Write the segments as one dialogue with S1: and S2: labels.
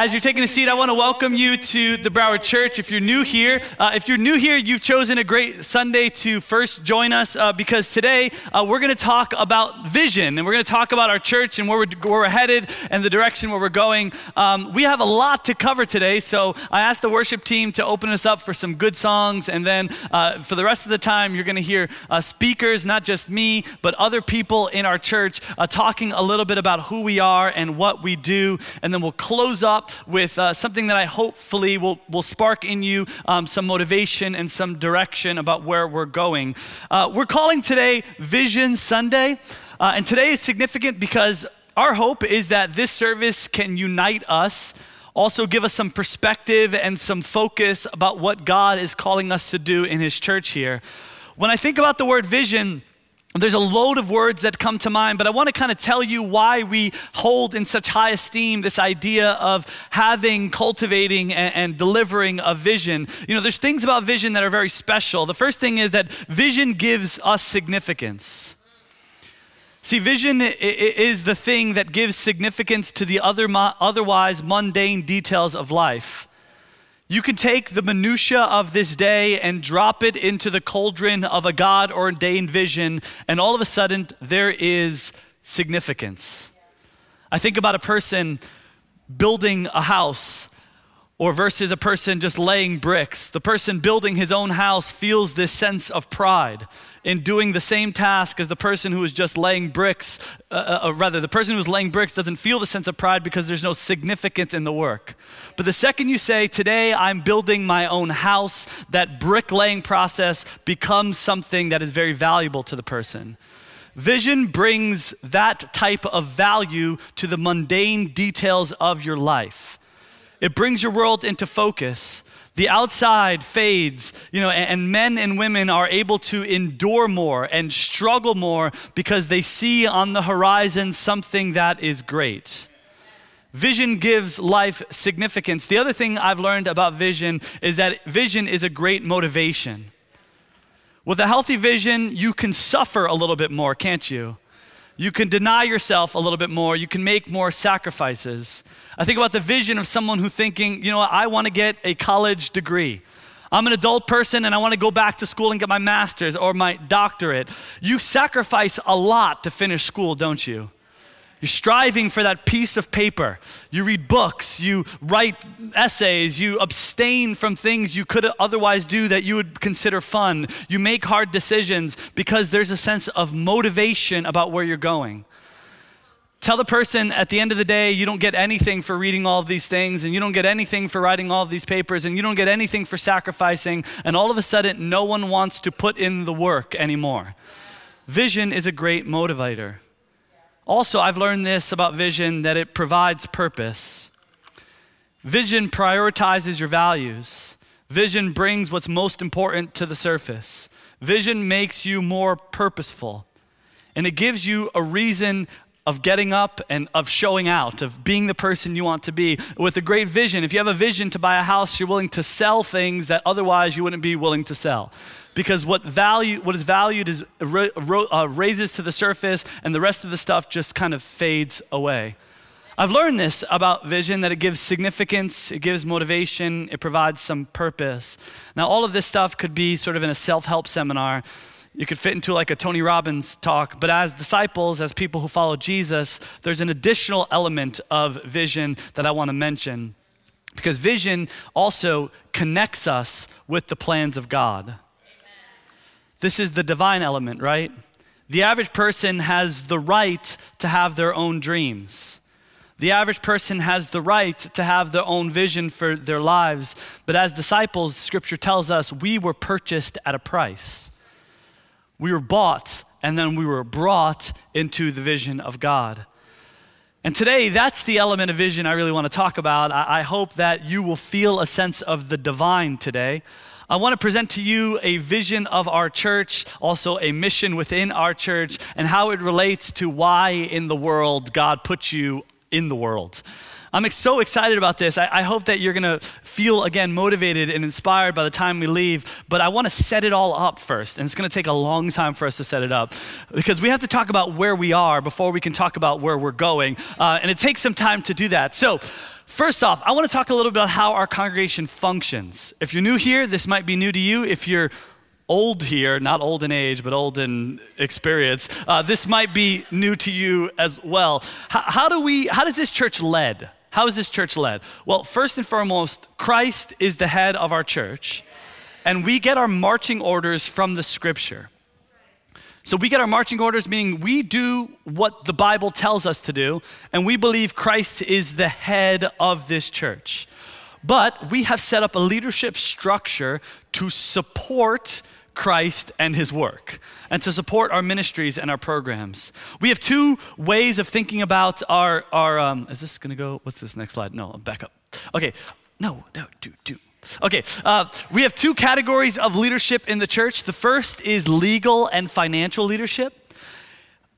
S1: As you're taking a seat, I want to welcome you to the Broward Church. If you're new here, uh, if you're new here, you've chosen a great Sunday to first join us uh, because today uh, we're going to talk about vision and we're going to talk about our church and where we're, where we're headed and the direction where we're going. Um, we have a lot to cover today, so I asked the worship team to open us up for some good songs, and then uh, for the rest of the time, you're going to hear uh, speakers, not just me, but other people in our church uh, talking a little bit about who we are and what we do, and then we'll close up with uh, something that I hopefully will, will spark in you um, some motivation and some direction about where we're going. Uh, we're calling today Vision Sunday, uh, and today is significant because our hope is that this service can unite us also give us some perspective and some focus about what God is calling us to do in His church here. When I think about the word vision, there's a load of words that come to mind, but I want to kind of tell you why we hold in such high esteem this idea of having, cultivating, and, and, delivering a vision. You know, there's things about vision that are very special. The first thing is that vision gives us significance. See, vision is the thing that gives significance to the other, otherwise mundane details of life. You can take the minutia of this day and drop it into the cauldron of a God ordained vision, and all of a sudden there is significance. I think about a person building a house or versus a person just laying bricks. The person building his own house feels this sense of pride in doing the same task as the person who is just laying bricks. Uh, uh, uh, rather, the person who is laying bricks doesn't feel the sense of pride because there's no significance in the work. But the second you say, Today I'm building my own house, that bricklaying process becomes something that is very valuable to the person. Vision brings that type of value to the mundane details of your life. It brings your world into focus. The outside fades, you know, and, and, men and women are able to endure more and struggle more because they see on the horizon something that is great. Vision gives life significance. The other thing I've learned about vision is that vision is a great motivation. With a healthy vision, you can suffer a little bit more, can't you? You can deny yourself a little bit more. You can make more sacrifices. I think about the vision of someone who thinking, you know what, I want to get a college degree. I'm an adult person and I want to go back to school and get my master's or my doctorate. You sacrifice a lot to finish school, don't you? You're striving for that piece of paper. You read books, you write essays, you abstain from things you could otherwise do that you would consider fun. You make hard decisions because there's a sense of motivation about where you're going. Tell the person at the end of the day, you don't get anything for reading all of these things, and you don't get anything for writing all of these papers, and you don't get anything for sacrificing, and all of a sudden, no one wants to put in the work anymore. Vision is a great motivator. Also, I've learned this about vision that it provides purpose. Vision prioritizes your values. Vision brings what's most important to the surface. Vision makes you more purposeful. And it gives you a reason of getting up and of showing out, of being the person you want to be. With a great vision, if you have a vision to buy a house, you're willing to sell things that otherwise you wouldn't be willing to sell because what value what is valued is uh, raises to the surface and the rest of the stuff just kind of fades away i've learned this about vision that it gives significance it gives motivation it provides some purpose now all of this stuff could be sort of in a self-help seminar you could fit into like a Tony Robbins talk, but as disciples, as people who follow Jesus, there's an additional element of vision that I want to mention. Because vision also connects us with the plans of God. This is the divine element, right? The average person has the right to have their own dreams. The average person has the right to have their own vision for their lives. But as disciples, scripture tells us we were purchased at a price. We were bought and then we were brought into the vision of God. And today, that's the element of vision I really want to talk about. I, hope that you will feel a sense of the divine today. I want to present to you a vision of our church, also a mission within our church, and how it relates to why in the world God put you in the world. I'm so excited about this. I, hope that you're going to feel, again, motivated and inspired by the time we leave. But I want to set it all up first. And it's going to take a long time for us to set it up because we have to talk about where we are before we can talk about where we're going. Uh, and it takes some time to do that. So, First off, I want to talk a little bit about how our congregation functions. If you're new here, this might be new to you. If you're old here, not old in age, but old in experience, uh, this might be new to you as well. How, how do we? How does this church led? How is this church led? Well, first and foremost, Christ is the head of our church, and we get our marching orders from the Scripture. So we get our marching orders, meaning we do what the Bible tells us to do, and we believe Christ is the head of this church. But we have set up a leadership structure to support Christ and his work and to support our ministries and our programs. We have two ways of thinking about our, our um, is this gonna go, what's this next slide? No, back up. Okay, no, no, do, do. Okay, uh, we have two categories of leadership in the church. The first is legal and financial leadership.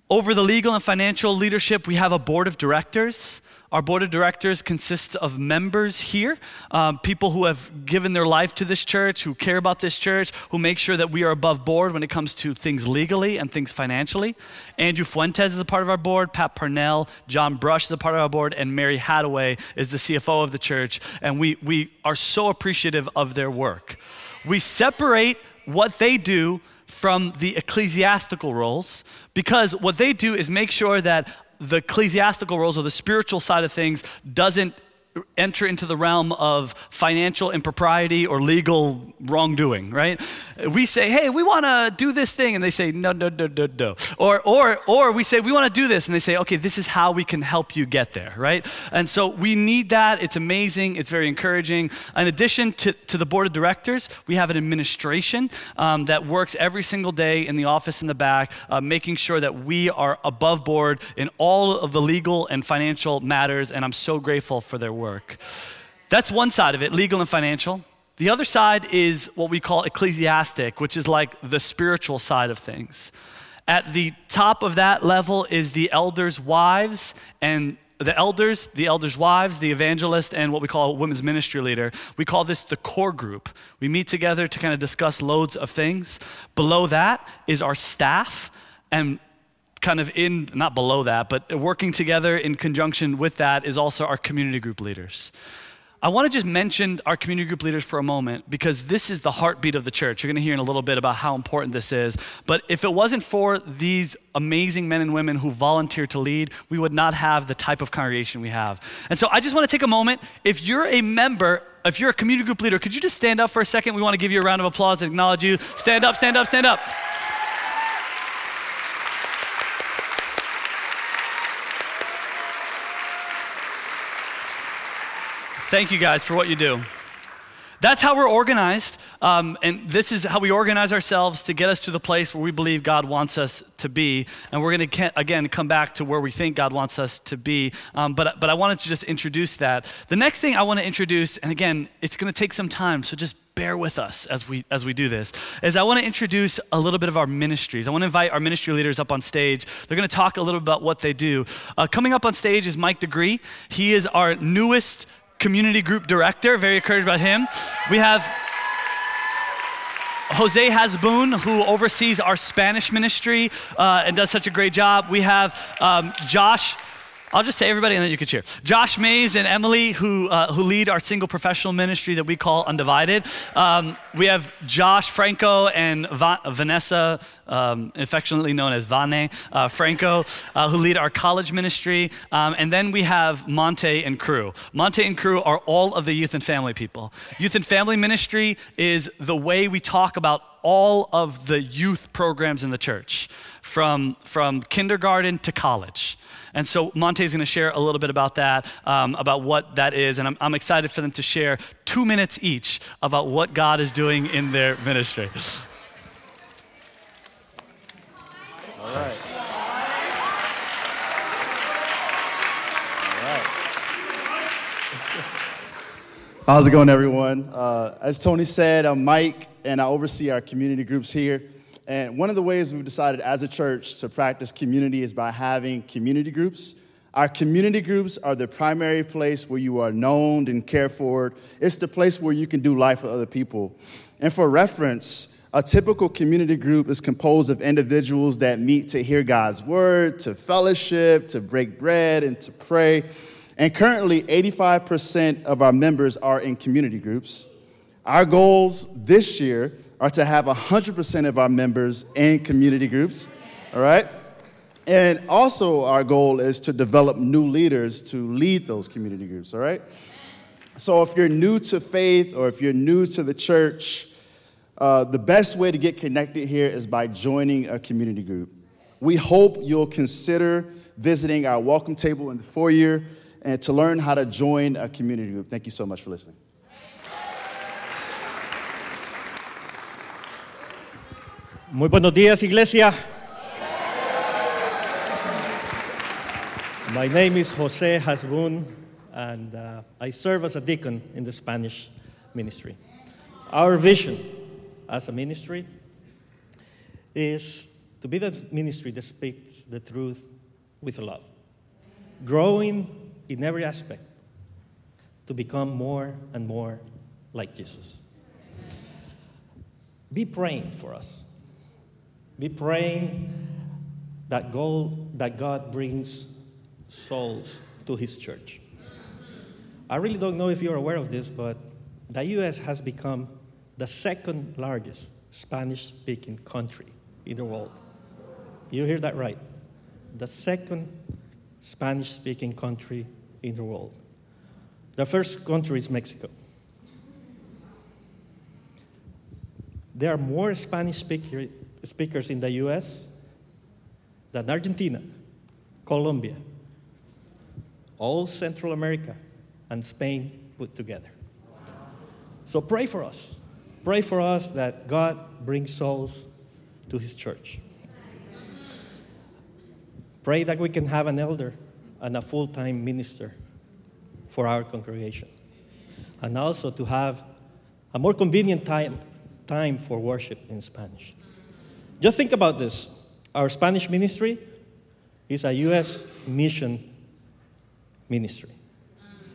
S1: Over the legal and financial leadership, we have a board of directors. Our board of directors consists of members here, um, people who have given their life to this church, who care about this church, who make sure that we are above board when it comes to things legally and things financially. Andrew Fuentes is a part of our board, Pat Parnell, John Brush is a part of our board, and Mary Hadaway is the CFO of the church. And we, we are so appreciative of their work. We separate what they do from the ecclesiastical roles because what they do is make sure that the ecclesiastical roles or the spiritual side of things doesn't enter into the realm of financial impropriety or legal wrongdoing, right? We say, hey, we want to do this thing, and they say, no, no, no, no, no. Or, or, or we say, we want to do this, and they say, okay, this is how we can help you get there, right? And so we need that. It's amazing. It's very encouraging. In addition to, to the board of directors, we have an administration um, that works every single day in the office in the back, uh, making sure that we are above board in all of the legal and financial matters, and I'm so grateful for their work. That's one side of it, legal and financial. The other side is what we call ecclesiastic, which is like the spiritual side of things. At the top of that level is the elders' wives and the elders, the elders' wives, the evangelist, and what we call a women's ministry leader. We call this the core group. We meet together to kind of discuss loads of things. Below that is our staff, and kind of in, not below that, but working together in conjunction with that is also our community group leaders. I want to just mention our community group leaders for a moment because this is the heartbeat of the church. You're going to hear in a little bit about how important this is. But if it wasn't for these amazing men and women who volunteer to lead, we would not have the type of congregation we have. And so I just want to take a moment. If you're a member, if you're a community group leader, could you just stand up for a second? We want to give you a round of applause and acknowledge you. Stand up, stand up, stand up. Thank you guys for what you do. That's how we're organized. Um, and this is how we organize ourselves to get us to the place where we believe God wants us to be. And we're going to, again, come back to where we think God wants us to be. Um, but, but I wanted to just introduce that. The next thing I want to introduce, and again, it's going to take some time, so just bear with us as we as we do this is i want to introduce a little bit of our ministries i want to invite our ministry leaders up on stage they're going to talk a little bit about what they do uh, coming up on stage is mike degree he is our newest community group director. Very encouraged about him. We have Jose Hasbun, who oversees our Spanish ministry uh, and does such a great job. We have um, Josh. I'll just say everybody and then you can cheer. Josh Mays and Emily, who, uh, who lead our single professional ministry that we call Undivided. Um, we have Josh Franco and Va- Vanessa, um, affectionately known as Vane uh, Franco, uh, who lead our college ministry. Um, and then we have Monte and crew. Monte and crew are all of the youth and family people. Youth and family ministry is the way we talk about all of the youth programs in the church, from, from kindergarten to college. And so Monte is going to share a little bit about that, um, about what that is. And I'm, I'm excited for them to share two minutes each about what God is doing in their ministry.
S2: All right. How's it going, everyone? Uh, as Tony said, I'm Mike, and I oversee our community groups here. And one of the ways we've decided as a church to practice community is by having community groups. Our community groups are the primary place where you are known and cared for. It's the place where you can do life with other people. And for reference, a typical community group is composed of individuals that meet to hear God's word, to fellowship, to break bread, and to pray. And currently, 85% of our members are in community groups. Our goals this year are to have 100% of our members in community groups, all right? And also, our goal is to develop new leaders to lead those community groups, all right? So, if you're new to faith or if you're new to the church, uh, the best way to get connected here is by joining a community group. We hope you'll consider visiting our welcome table in the foyer and to learn how to join a community group. Thank you so much for listening.
S3: Muy buenos días, iglesia. My name is Jose Hasbun, and uh, I serve as a deacon in the Spanish ministry. Our vision as a ministry is to be the ministry that speaks the truth with love, growing in every aspect to become more and more like Jesus. Be praying for us. Be praying that God, that God brings souls to His church. I really don't know if you're aware of this, but the U.S. has become the second largest Spanish speaking country in the world. You hear that right. The second Spanish speaking country in the world. The first country is Mexico. There are more Spanish speaker, speakers in the US than Argentina, Colombia, all Central America, and Spain put together. So pray for us. Pray for us that God brings souls to his church. Pray that we can have an elder and a full time minister for our congregation. And also to have a more convenient time, time for worship in Spanish. Just think about this our Spanish ministry is a U.S. mission ministry.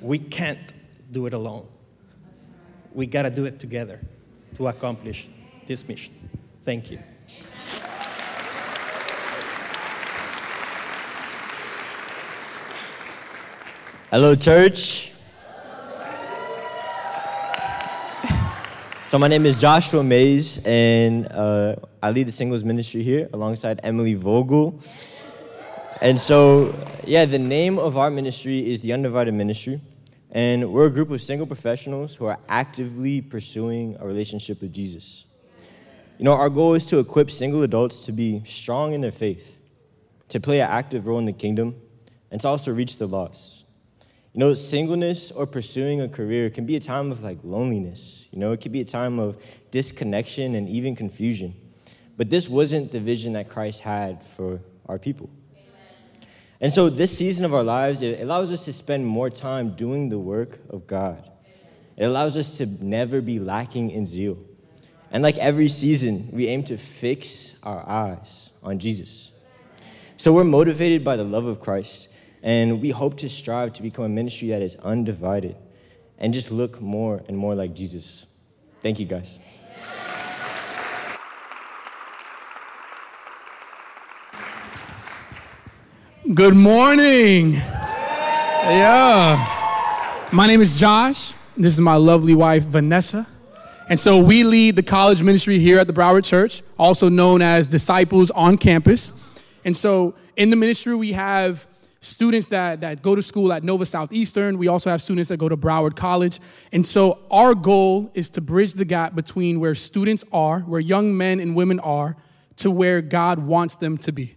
S3: We can't do it alone. We got to do it together to accomplish this mission. Thank you.
S4: Hello, church. So, my name is Joshua Mays, and uh, I lead the singles ministry here alongside Emily Vogel. And so, yeah, the name of our ministry is the Undivided Ministry, and we're a group of single professionals who are actively pursuing a relationship with Jesus. You know, our goal is to equip single adults to be strong in their faith, to play an active role in the kingdom, and to also reach the lost. You know, singleness or pursuing a career can be a time of like loneliness. You know, it could be a time of disconnection and even confusion. But this wasn't the vision that Christ had for our people. And so, this season of our lives, it allows us to spend more time doing the work of God. It allows us to never be lacking in zeal. And like every season, we aim to fix our eyes on Jesus. So, we're motivated by the love of Christ and we hope to strive to become a ministry that is undivided and just look more and more like Jesus. Thank you, guys.
S5: Good morning. Yeah. My name is Josh. This is my lovely wife, Vanessa. And so we lead the college ministry here at the Broward Church, also known as Disciples on Campus. And so in the ministry, we have students that, that go to school at Nova Southeastern. We also have students that go to Broward College. And so our goal is to bridge the gap between where students are, where young men and women are, to where God wants them to be.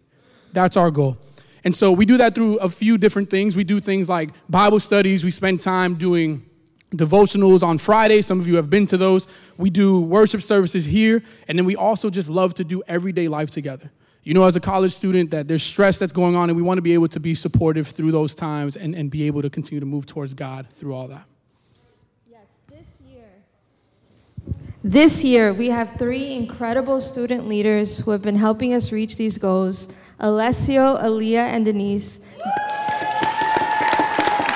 S5: That's our goal. And so we do that through a few different things. We do things like Bible studies, we spend time doing devotionals on Friday. Some of you have been to those. We do worship services here. And then we also just love to do everyday life together you know, as a college student, that there's stress that's going on, and we want to be able to be supportive through those times and, and be able to continue to move towards God through all that.
S6: Yes, this year. This year, we have three incredible student leaders who have been helping us reach these goals Alessio, Aaliyah, and Denise.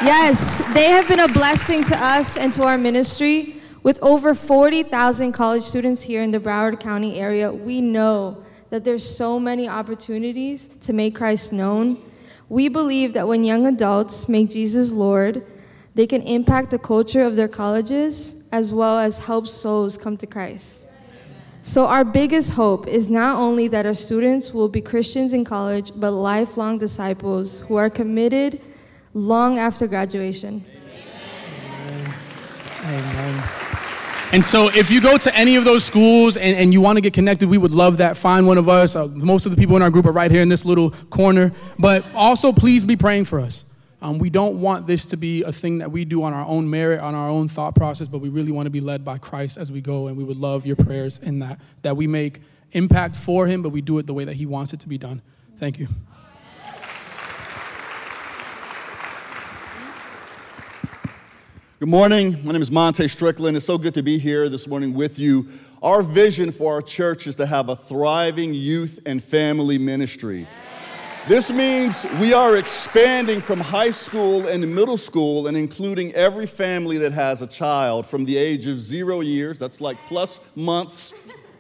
S6: Yes, they have been a blessing to us and to our ministry. With over 40,000 college students here in the Broward County area, we know that there's so many opportunities to make Christ known. We believe that when young adults make Jesus Lord, they can impact the culture of their colleges as well as help souls come to Christ. So, our biggest hope is not only that our students will be Christians in college, but lifelong disciples who are committed long after graduation.
S5: Amen. And so, if you go to any of those schools and, and you want to get connected, we would love that. Find one of us. Uh, most of the people in our group are right here in this little corner. But also, please be praying for us. Um, we don't want this to be a thing that we do on our own merit, on our own thought process, but we really want to be led by Christ as we go, and we would love your prayers in that, that we make impact for Him, but we do it the way that He wants it to be done. Thank you.
S7: Good morning. My name is Monte Strickland. It's so good to be here this morning with you. Our vision for our church is to have a thriving youth and family ministry. This means we are expanding from high school and middle school and including every family that has a child from the age of zero years, that's like plus months,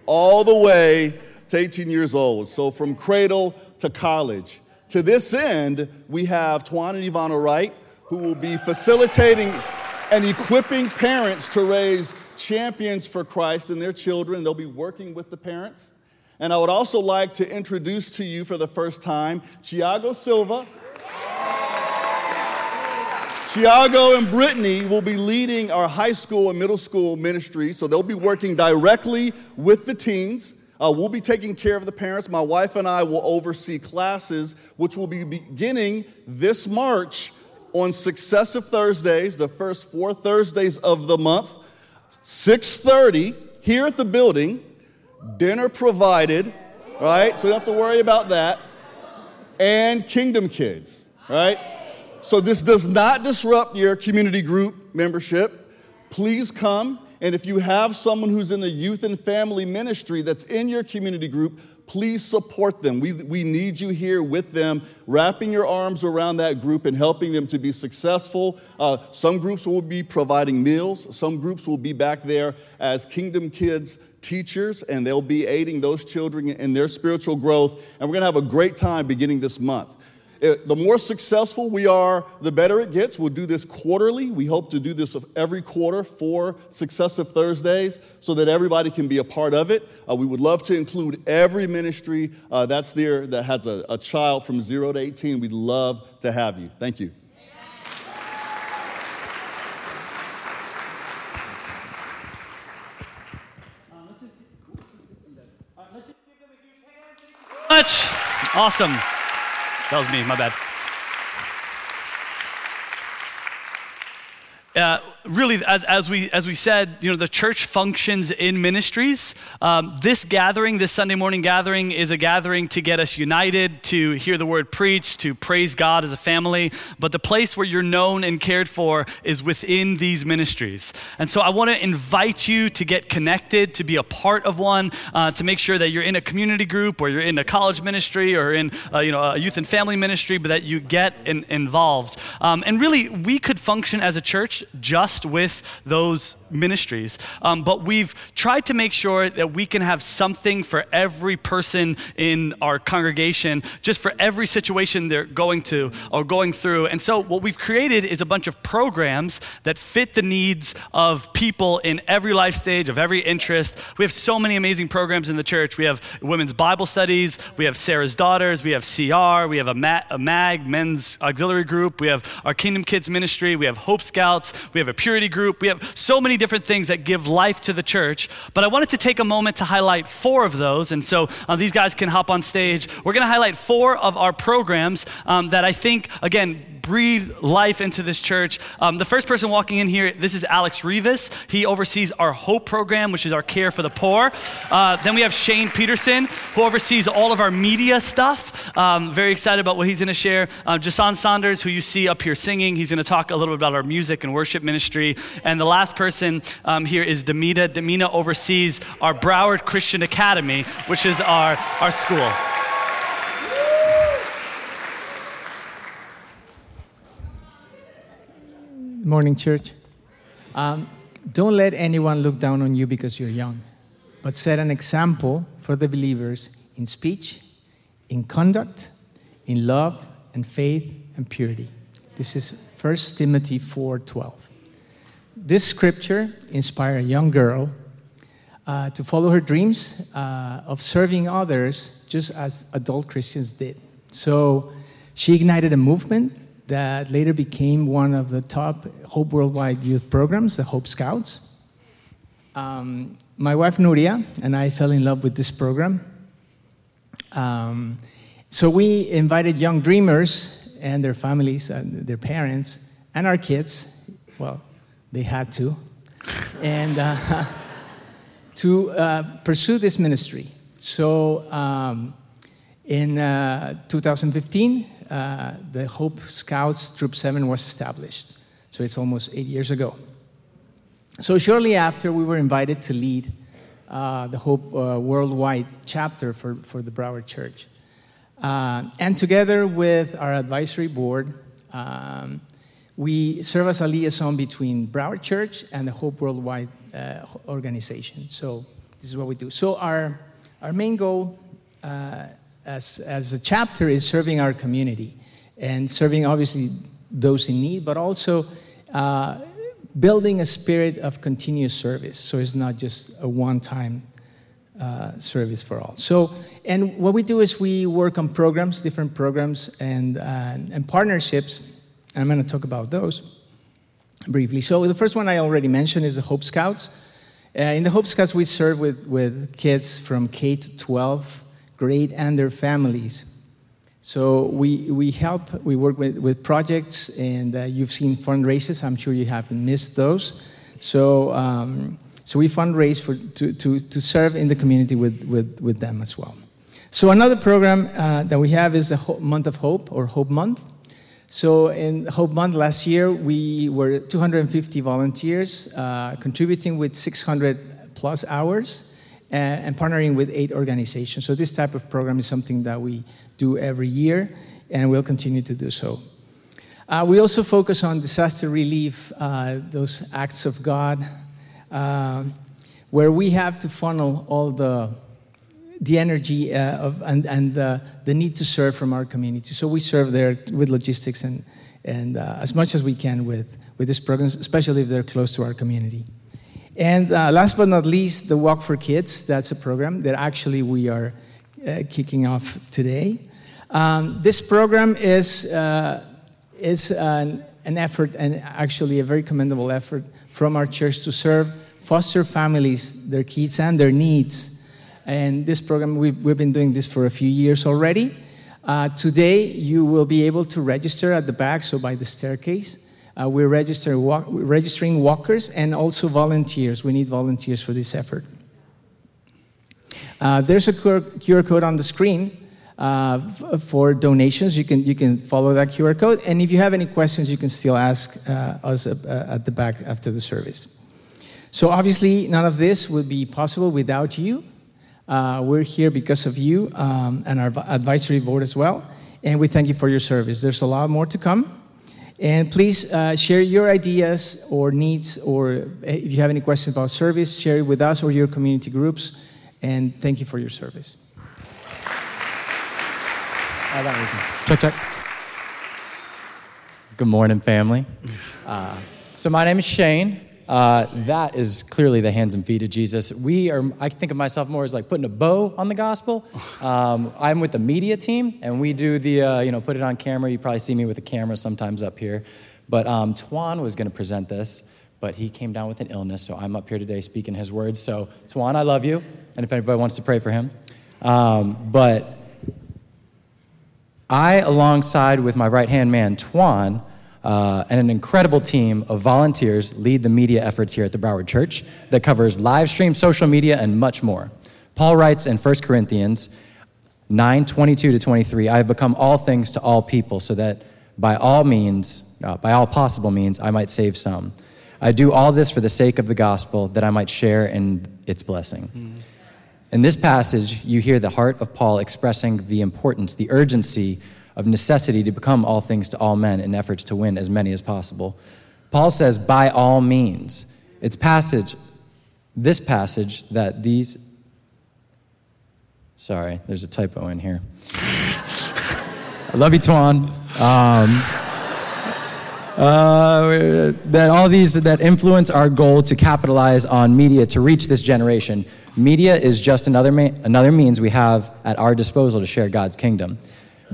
S7: all the way to 18 years old. So from cradle to college. To this end, we have Twan and Ivana Wright, who will be facilitating and equipping parents to raise champions for Christ and their children. They'll be working with the parents. And I would also like to introduce to you for the first time Tiago Silva. Tiago and Brittany will be leading our high school and middle school ministry, so they'll be working directly with the teens. Uh, we'll be taking care of the parents. My wife and I will oversee classes, which will be beginning this March on successive Thursdays, the first four Thursdays of the month, 6:30 here at the building dinner provided, right? So you don't have to worry about that. And Kingdom Kids, right? So this does not disrupt your community group membership. Please come. And if you have someone who's in the youth and family ministry that's in your community group, please support them. We, we need you here with them, wrapping your arms around that group and helping them to be successful. Uh, some groups will be providing meals, some groups will be back there as Kingdom Kids teachers, and they'll be aiding those children in their spiritual growth. And we're going to have a great time beginning this month. It, the more successful we are, the better it gets. We'll do this quarterly. We hope to do this every quarter, four successive Thursdays, so that everybody can be a part of it. Uh, we would love to include every ministry uh, that's there that has a, a child from zero to 18. We'd love to have you. Thank you.
S1: Awesome. That was me, my bad. Uh, really, as, as, we, as we said, you know, the church functions in ministries. Um, this gathering, this Sunday morning gathering, is a gathering to get us united, to hear the word preached, to praise God as a family. But the place where you're known and cared for is within these ministries. And so I want to invite you to get connected, to be a part of one, uh, to make sure that you're in a community group or you're in a college ministry or in uh, you know, a youth and family ministry, but that you get in, involved. Um, and really, we could function as a church just with those ministries. Um, but we've tried to make sure that we can have something for every person in our congregation, just for every situation they're going to or going through. And so, what we've created is a bunch of programs that fit the needs of people in every life stage, of every interest. We have so many amazing programs in the church. We have women's Bible studies, we have Sarah's Daughters, we have CR, we have a, Ma- a MAG, men's auxiliary group, we have our Kingdom Kids ministry, we have Hope Scouts, we have a purity group, we have so many different things that give life to the church. But I wanted to take a moment to highlight four of those. And so uh, these guys can hop on stage. We're going to highlight four of our programs um, that I think, again, breathe life into this church. Um, the first person walking in here, this is Alex Rivas. He oversees our Hope program, which is our care for the poor. Uh, then we have Shane Peterson, who oversees all of our media stuff. Um, very excited about what he's going to share. Uh, Jason Saunders, who you see up here singing, he's going to talk a little bit about our music and worship ministry. And the last person um, here is Demita. Demita oversees our Broward Christian Academy, which is our, our school.
S8: Morning, church. Um, don't let anyone look down on you because you're young, but set an example for the believers in speech, in conduct, in love, and faith and purity. This is 1 Timothy 4:12. This scripture inspired a young girl uh, to follow her dreams uh, of serving others just as adult Christians did. So she ignited a movement that later became one of the top Hope Worldwide youth programs, the Hope Scouts. Um, my wife Nuria and I fell in love with this program. Um, so we invited young dreamers and their families and their parents and our kids. Well, they had to. and uh, to uh, pursue this ministry. So um, in uh, 2015, uh, the Hope Scouts Troop 7 was established. So it's almost eight years ago. So shortly after, we were invited to lead uh, the Hope uh, Worldwide chapter for, for the Broward Church. Uh, and together with our advisory board, um, we serve as a liaison between Broward Church and the Hope Worldwide uh, organization. So this is what we do. So our, our main goal uh, as, as a chapter is serving our community and serving obviously those in need, but also uh, building a spirit of continuous service. So it's not just a one-time uh, service for all. So, and what we do is we work on programs, different programs, and, uh, and partnerships. And I'm going to talk about those briefly. So, the first one I already mentioned is the Hope Scouts. Uh, in the Hope Scouts, we serve with, with kids from K to 12 grade and their families. So we, we help, we work with, with projects, and uh, you've seen fundraisers. I'm sure you haven't missed those. So, um, so we fundraise for, to, to, to serve in the community with, with, with them as well. So another program uh, that we have is a Month of Hope or Hope Month. So in Hope Month last year, we were 250 volunteers uh, contributing with 600 plus hours uh, and partnering with eight organizations. So this type of program is something that we do every year and we'll continue to do so. Uh, we also focus on disaster relief, uh, those acts of God, um, where we have to funnel all the the energy uh, of, and, and the, the need to serve from our community. So we serve there with logistics and, and uh, as much as we can with, with these programs, especially if they're close to our community. And uh, last but not least, the Walk for Kids. That's a program that actually we are uh, kicking off today. Um, this program is, uh, is an, an effort, and actually a very commendable effort from our church to serve foster families, their kids, and their needs and this program, we've, we've been doing this for a few years already. Uh, today, you will be able to register at the back, so by the staircase. Uh, we're, register, walk, registering walkers and also volunteers. We need volunteers for this effort. Uh, there's a QR, code on the screen uh, for donations. You can, you can follow that QR code. And if you have any questions, you can still ask uh, us uh, at the back after the service. So, obviously, none of this would be possible without you. Uh, we're here because of you um, and our advisory board as well. And we thank you for your service. There's a lot more to come. And please uh, share your ideas or needs, or if you have any questions about service, share it with us or your community groups. And thank you for your service.
S9: Oh, that was me. Check, check. Good morning, family. Uh, so, my name is Shane. Uh, that is clearly the hands and feet of Jesus. We are, I think of myself more as like putting a bow on the gospel. Um, I'm with the media team, and we do the, uh, you know, put it on camera. You probably see me with a camera sometimes up here. But um, Tuan was going to present this, but he came down with an illness, so I'm up here today speaking his words. So, Tuan, I love you, and if anybody wants to pray for him. Um, but I, alongside with my right hand man, Tuan, uh, and an incredible team of volunteers lead the media efforts here at the Broward Church that covers live stream, social media, and much more. Paul writes in 1 Corinthians 9 22 to 23, I have become all things to all people, so that by all means, uh, by all possible means, I might save some. I do all this for the sake of the gospel, that I might share in its blessing. Mm. In this passage, you hear the heart of Paul expressing the importance, the urgency of necessity to become all things to all men in efforts to win as many as possible. Paul says, by all means. It's passage, this passage that these, sorry, there's a typo in here. I love you, Tuan. Um, uh, that all these that influence our goal to capitalize on media to reach this generation. Media is just another ma- another means we have at our disposal to share God's kingdom.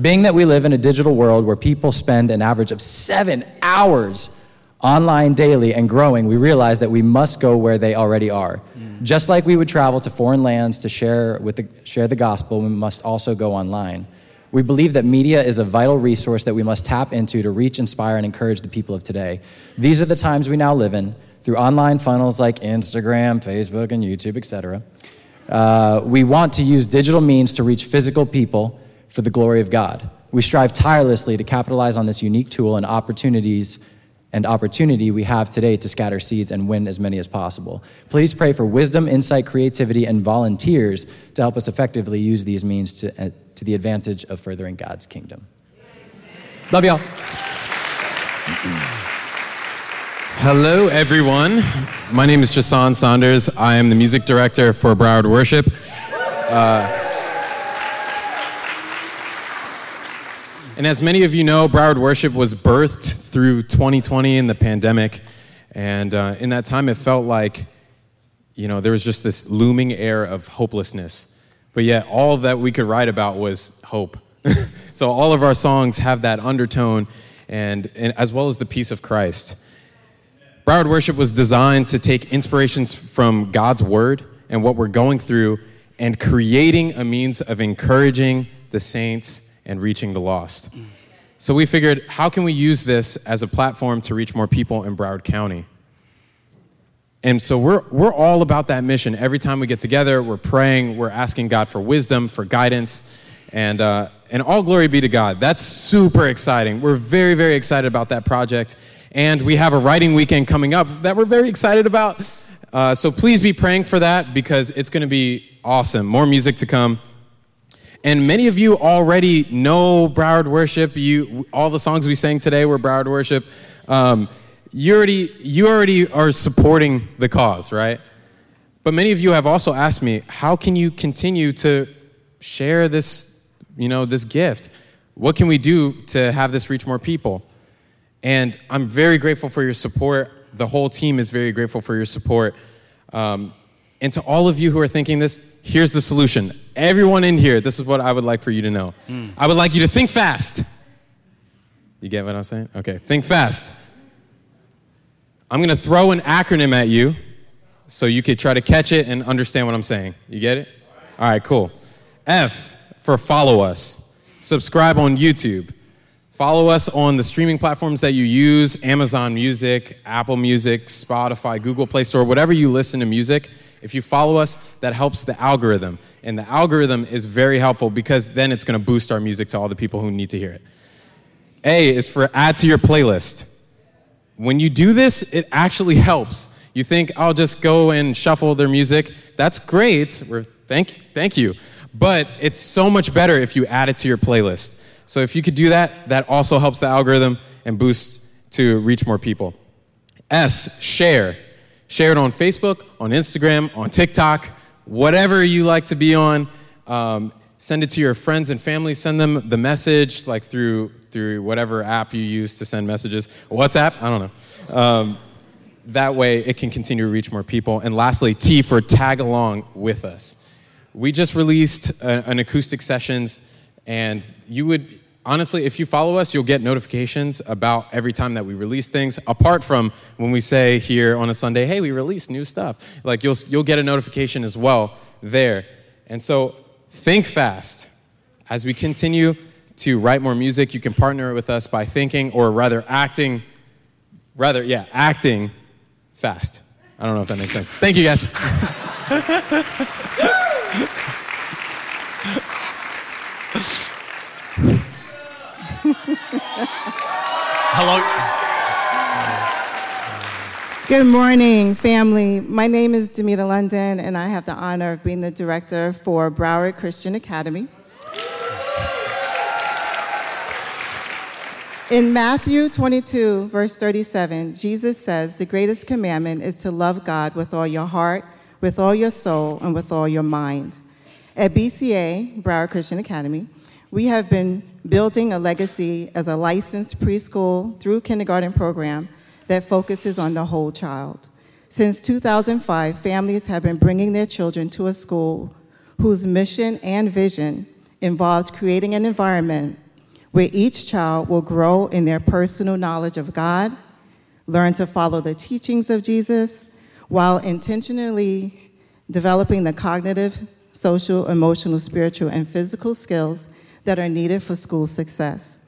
S9: Being that we live in a digital world where people spend an average of seven hours online daily and growing, we realize that we must go where they already are. Just like we would travel to foreign lands to share, with the, share the gospel, we must also go online. We believe that media is a vital resource that we must tap into to reach, inspire, and encourage the people of today. These are the times we now live in through online funnels like Instagram, Facebook, and YouTube, etc. Uh, we want to use digital means to reach physical people for the glory of God. We strive tirelessly to capitalize on this unique tool and opportunities and opportunity we have today to scatter seeds and win as many as possible. Please pray for wisdom, insight, creativity, and volunteers to help us effectively use these means to, uh, to the advantage of furthering God's kingdom. Love y'all.
S10: Hello, everyone. My name is Jason Saunders. I am the music director for Broward Worship. Uh, and as many of you know, Broward Worship was birthed through 2020 and the pandemic. And uh, in that time, it felt like, you know, there was just this looming air of hopelessness. But yet, all that we could write about was hope. so all of our songs have that undertone, and, and as well as the peace of Christ. Broward Worship was designed to take inspirations from God's Word and what we're going through and creating a means of encouraging the saints and reaching the lost. So we figured, how can we use this as a platform to reach more people in Broward County? And so we're, we're all about that mission. Every time we get together, we're praying, we're asking God for wisdom, for guidance, and, uh, and all glory be to God. That's super exciting. We're very, very excited about that project. And we have a writing weekend coming up that we're very excited about. Uh, so please be praying for that because it's going to be awesome. More music to come. And many of you already know Broward Worship. You, all the songs we sang today were Broward Worship. Um, you already, you already are supporting the cause, right? But many of you have also asked me, how can you continue to share this, you know, this gift? What can we do to have this reach more people? And I'm very grateful for your support. The whole team is very grateful for your support. Um, and to all of you who are thinking this, here's the solution. Everyone in here, this is what I would like for you to know.
S1: Mm.
S10: I would like you to think fast. You get what I'm saying? Okay, think fast. I'm gonna throw an acronym at you so you could try to catch it and understand what I'm saying. You get it? All right, cool. F for follow us. Subscribe on YouTube. Follow us on the streaming platforms that you use Amazon Music, Apple Music, Spotify, Google Play Store, whatever you listen to music. If you follow us, that helps the algorithm. And the algorithm is very helpful because then it's going to boost our music to all the people who need to hear it. A is for add to your playlist. When you do this, it actually helps. You think, I'll just go and shuffle their music. That's great. We're, thank, thank you. But it's so much better if you add it to your playlist. So if you could do that, that also helps the algorithm and boosts to reach more people. S, share. Share it on Facebook, on Instagram, on TikTok, whatever you like to be on. Um, send it to your friends and family. Send them the message, like through through whatever app you use to send messages. WhatsApp, I don't know. Um, that way, it can continue to reach more people. And lastly, T for tag along with us. We just released a, an acoustic sessions, and you would honestly, if you follow us, you'll get notifications about every time that we release things. Apart from when we say here on a Sunday, "Hey, we release new stuff," like you'll you'll get a notification as well there. And so, think fast as we continue to write more music. You can partner with us by thinking, or rather, acting. Rather, yeah, acting fast. I don't know if that makes sense. Thank you, guys.
S1: Hello.
S11: Good morning, family. My name is Demita London, and I have the honor of being the director for Broward Christian Academy. In Matthew 22, verse 37, Jesus says, The greatest commandment is to love God with all your heart, with all your soul, and with all your mind. At BCA, Broward Christian Academy, We have been building a legacy as a licensed preschool through kindergarten program that focuses on the whole child. Since 2005, families have been bringing their children to a school whose mission and vision involves creating an environment where each child will grow in their personal knowledge of God, learn to follow the teachings of Jesus, while intentionally developing the cognitive, social, emotional, spiritual, and physical skills that are needed for school success.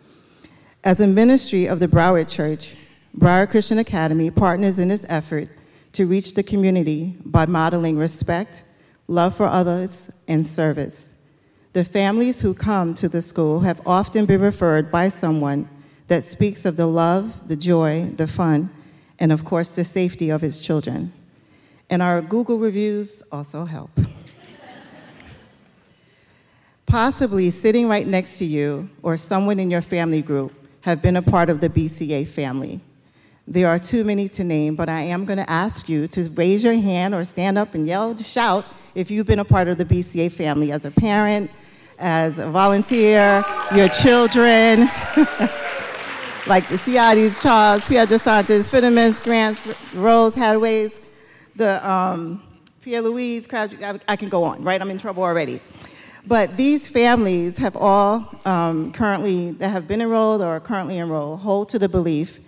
S11: As a ministry of the Broward Church, Broward Christian Academy partners in this effort to reach the community by modeling respect, love for others, and service. The families who come to the school have often been referred by someone that speaks of the love, the joy, the fun, and of course, the safety of its children. And our Google reviews also help. Possibly sitting right next to you or someone in your family group have been a part of the BCA family. There are too many to name, but I am going to ask you to raise your hand or stand up and yell, shout if you've been a part of the BCA family as a parent, as a volunteer, your children, like the Ciatis, Charles, Pierre Santos, Fittermans, Grants, Rose, Hataways, the um, Pierre Louise, I, can go on, right? I'm in trouble already. But these families have all um, currently, that have been enrolled or are currently enrolled, hold to the belief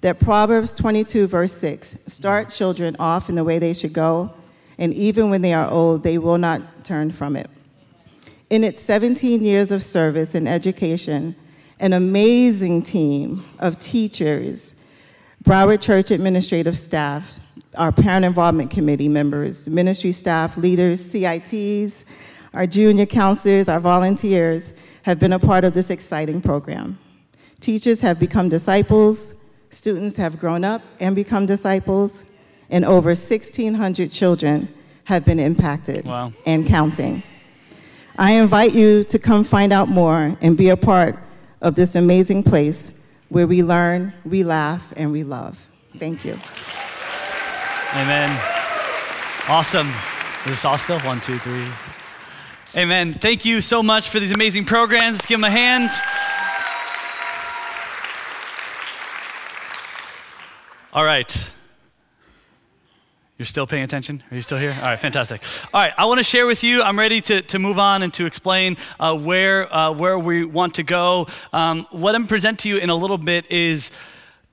S11: that Proverbs 22, verse 6 start children off in the way they should go, and even when they are old, they will not turn from it. In its 17 years of service and education, an amazing team of teachers, Broward Church administrative staff, our parent involvement committee members, ministry staff, leaders, CITs, our junior counselors, our volunteers have been a part of this exciting program. Teachers have become disciples, students have grown up and become disciples, and over 1,600 children have been impacted
S1: wow.
S11: and counting. I invite you to come find out more and be a part of this amazing place where we learn, we laugh, and we love. Thank you.
S1: Amen. Awesome. Is this all still? One, two, three. Amen. Thank you so much for these amazing programs. Let's give them a hand. All right. You're still paying attention? Are you still here? All right, fantastic. All right, I want to share with you. I'm ready to, to move on and to explain uh, where, uh, where we want to go. Um, what I'm present to you in a little bit is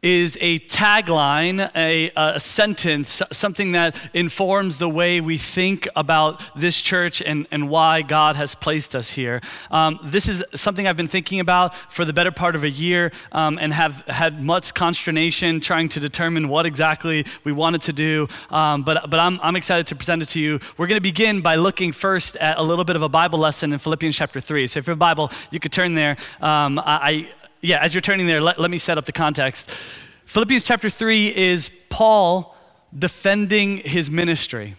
S1: is a tagline, a, a, sentence, something that informs the way we think about this church and, and why God has placed us here. Um, this is something I've been thinking about for the better part of a year um, and have had much consternation trying to determine what exactly we wanted to do. Um, but but I'm, I'm excited to present it to you. We're going to begin by looking first at a little bit of a Bible lesson in Philippians chapter 3. So if you have a Bible, you could turn there. Um, I, I yeah, as you're turning there, let, let me set up the context. Philippians chapter 3 is Paul defending his ministry.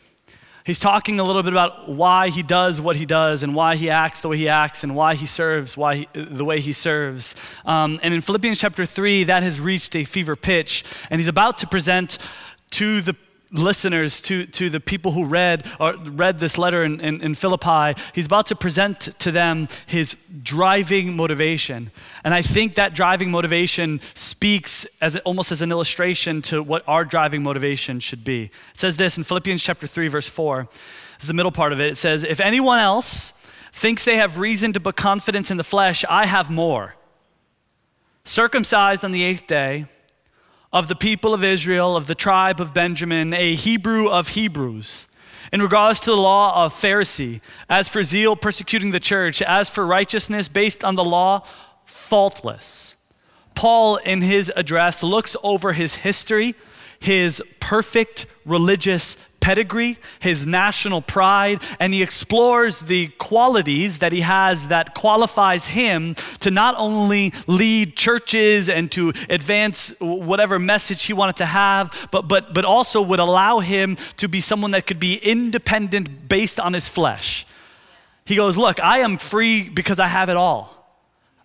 S1: He's talking a little bit about why he does what he does and why he acts the way he acts and why he serves why he, the way he serves. Um, and in Philippians chapter 3, that has reached a fever pitch, and he's about to present to the listeners, to, to the people who read or read this letter in, in, in, Philippi, he's about to present to them his driving motivation. And I think that driving motivation speaks as almost as an illustration to what our driving motivation should be. It says this in Philippians chapter 3, verse 4. This is the middle part of it. It says, If anyone else thinks they have reason to put confidence in the flesh, I have more. Circumcised on the eighth day of the people of Israel, of the tribe of Benjamin, a Hebrew of Hebrews. In regards to the law of Pharisee, as for zeal persecuting the church, as for righteousness based on the law, faultless. Paul, in his address, looks over his history, his perfect religious pedigree, his national pride, and he explores the qualities that he has that qualifies him to not only lead churches and to advance whatever message he wanted to have, but, but, but also would allow him to be someone that could be independent based on his flesh. He goes, Look, I am free because I have it all.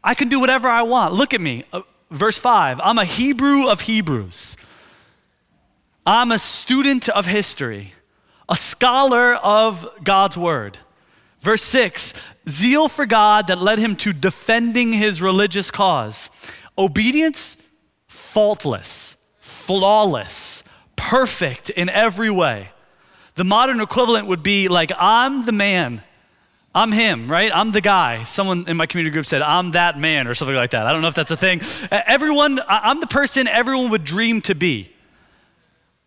S1: I can do whatever I want. Look at me. Uh, verse 5 I'm a Hebrew of Hebrews. I'm a student of history, a scholar of God's word. Verse 6 zeal for God that led him to defending his religious cause. Obedience, faultless, flawless, perfect in every way. The modern equivalent would be like, I'm the man. I'm him, right? I'm the guy. Someone in my community group said, I'm that man, or something like that. I don't know if that's a thing. Everyone, I'm the person everyone would dream to be.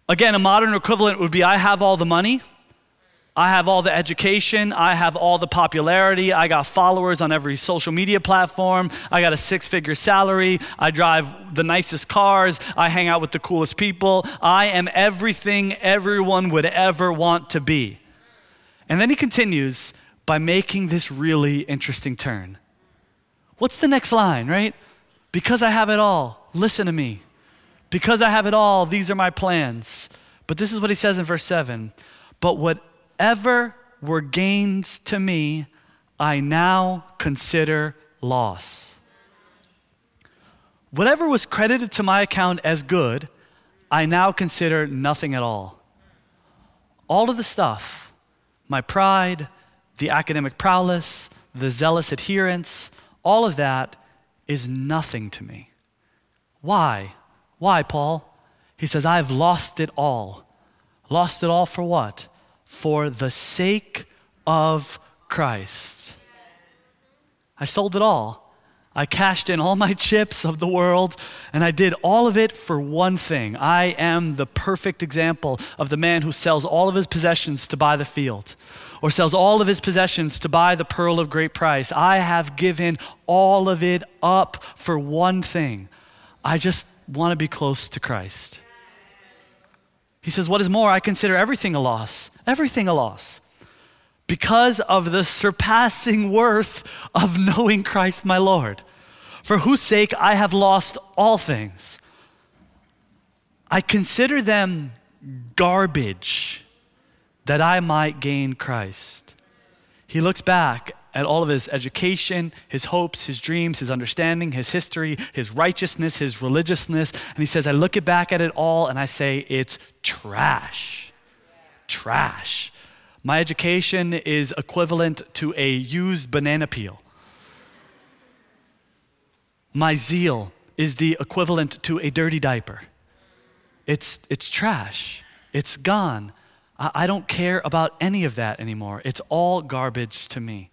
S1: Again, a modern equivalent would be I have all the money, I have all the education, I have all the popularity, I got followers on every social media platform, I got a six figure salary, I drive the nicest cars, I hang out with the coolest people. I am everything everyone would ever want to be. And then he continues by making this really interesting turn. What's the next line, right? Because I have it all, listen to me. Because I have it all, these are my plans. But this is what he says in verse 7 But whatever were gains to me, I now consider loss. Whatever was credited to my account as good, I now consider nothing at all. All of the stuff, my pride, the academic prowess, the zealous adherence, all of that is nothing to me. Why? Why, Paul? He says, I've lost it all. Lost it all for what? For the sake of Christ. I sold it all. I cashed in all my chips of the world, and I did all of it for one thing. I am the perfect example of the man who sells all of his possessions to buy the field, or sells all of his possessions to buy the pearl of great price. I have given all of it up for one thing. I just want to be close to Christ. He says, What is more, I consider everything a loss, everything a loss, because of the surpassing worth of knowing Christ my Lord, for whose sake I have lost all things. I consider them garbage that I might gain Christ. He looks back at all of his education, his hopes, his dreams, his understanding, his history, his righteousness, his religiousness. And he says, I look back at it all and I say, it's trash. Trash. My education is equivalent to a used banana peel. My zeal is the equivalent to a dirty diaper. It's, it's trash. It's gone. I, I don't care about any of that anymore. It's all garbage to me.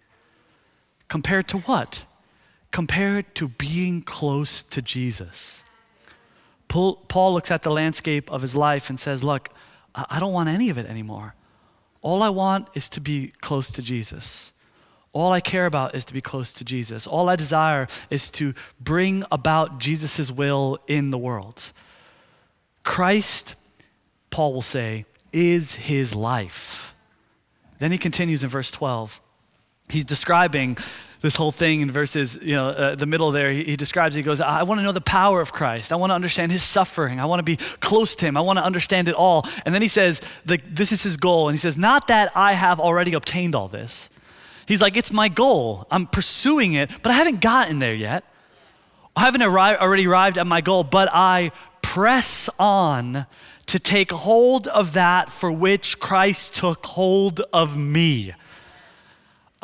S1: Compared to what? Compared to being close to Jesus. Paul looks at the landscape of his life and says, Look, I don't want any of it anymore. All I want is to be close to Jesus. All I care about is to be close to Jesus. All I desire is to bring about Jesus' will in the world. Christ, Paul will say, is his life. Then he continues in verse 12 he's describing this whole thing in verses, you know, uh, the middle there, he, he describes, he goes, I want to know the power of Christ. I want to understand his suffering. I want to be close to him. I want to understand it all. And then he says, the, this is his goal. And he says, not that I have already obtained all this. He's like, it's my goal. I'm pursuing it, but I haven't gotten there yet. I haven't arri- already arrived at my goal, but I press on to take hold of that for which Christ took hold of me.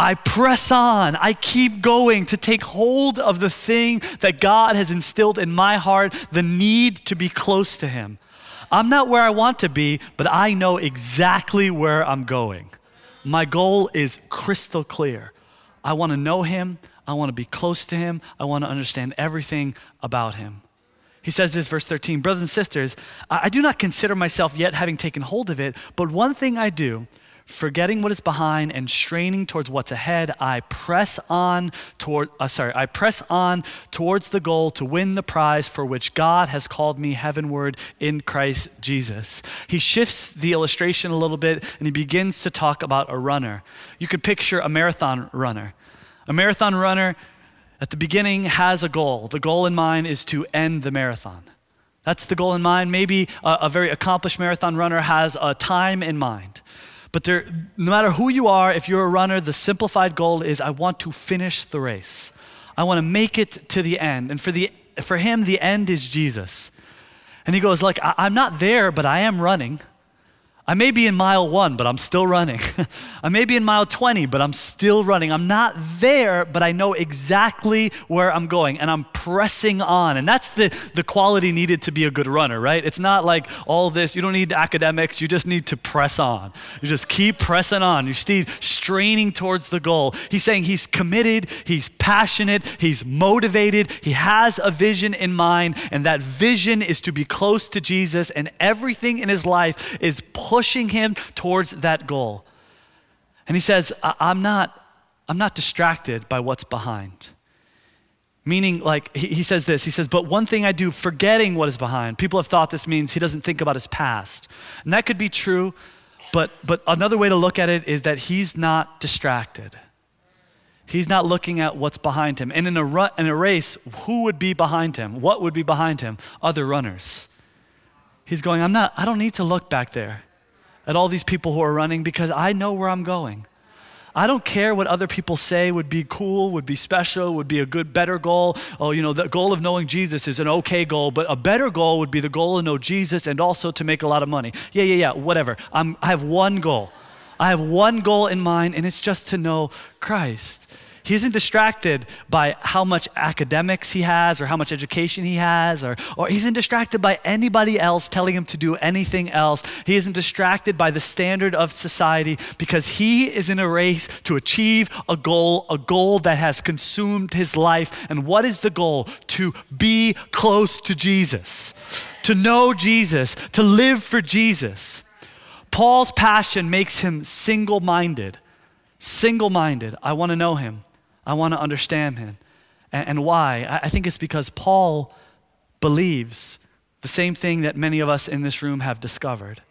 S1: I press on. I keep going to take hold of the thing that God has instilled in my heart the need to be close to Him. I'm not where I want to be, but I know exactly where I'm going. My goal is crystal clear. I want to know Him. I want to be close to Him. I want to understand everything about Him. He says this, verse 13 Brothers and sisters, I do not consider myself yet having taken hold of it, but one thing I do forgetting what is behind and straining towards what's ahead, I press on toward uh, sorry, I press on towards the goal to win the prize for which God has called me heavenward in Christ Jesus. He shifts the illustration a little bit and he begins to talk about a runner. You could picture a marathon runner. A marathon runner at the beginning has a goal. The goal in mind is to end the marathon. That's the goal in mind. Maybe a, a very accomplished marathon runner has a time in mind. But there, no matter who you are, if you're a runner, the simplified goal is I want to finish the race. I want to make it to the end. And for, the, for him, the end is Jesus. And he goes, like, I'm not there, but I am running. I may be in mile one, but I'm still running. I may be in mile 20, but I'm still running. I'm not there, but I know exactly where I'm going and I'm pressing on. And that's the, the quality needed to be a good runner, right? It's not like all this, you don't need academics, you just need to press on. You just keep pressing on. You keep straining towards the goal. He's saying he's committed, he's passionate, he's motivated, he has a vision in mind, and that vision is to be close to Jesus, and everything in his life is pushing him towards that goal. And he says, I'm not, I'm not distracted by what's behind. Meaning, like, he, he says this, he says, but one thing I do, forgetting what is behind. People have thought this means he doesn't think about his past. And that could be true, but, but another way to look at it is that he's not distracted. He's not looking at what's behind him. And in a, run, in a race, who would be behind him? What would be behind him? Other runners. He's going, I'm not, I don't need to look back there at all these people who are running because I know where I'm going. I don't care what other people say would be cool, would be special, would be a good, better goal. Oh, you know, the goal of knowing Jesus is an okay goal, but a better goal would be the goal to know Jesus and also to make a lot of money. Yeah, yeah, yeah, whatever. I'm, I have one goal. I have one goal in mind, and it's just to know Christ. He isn't distracted by how much academics he has or how much education he has, or, or he isn't distracted by anybody else telling him to do anything else. He isn't distracted by the standard of society because he is in a race to achieve a goal, a goal that has consumed his life. And what is the goal? To be close to Jesus, to know Jesus, to live for Jesus. Paul's passion makes him single minded. Single minded. I want to know him. I want to understand him. And, and why? I, I think it's because Paul believes the same thing that many of us in this room have discovered.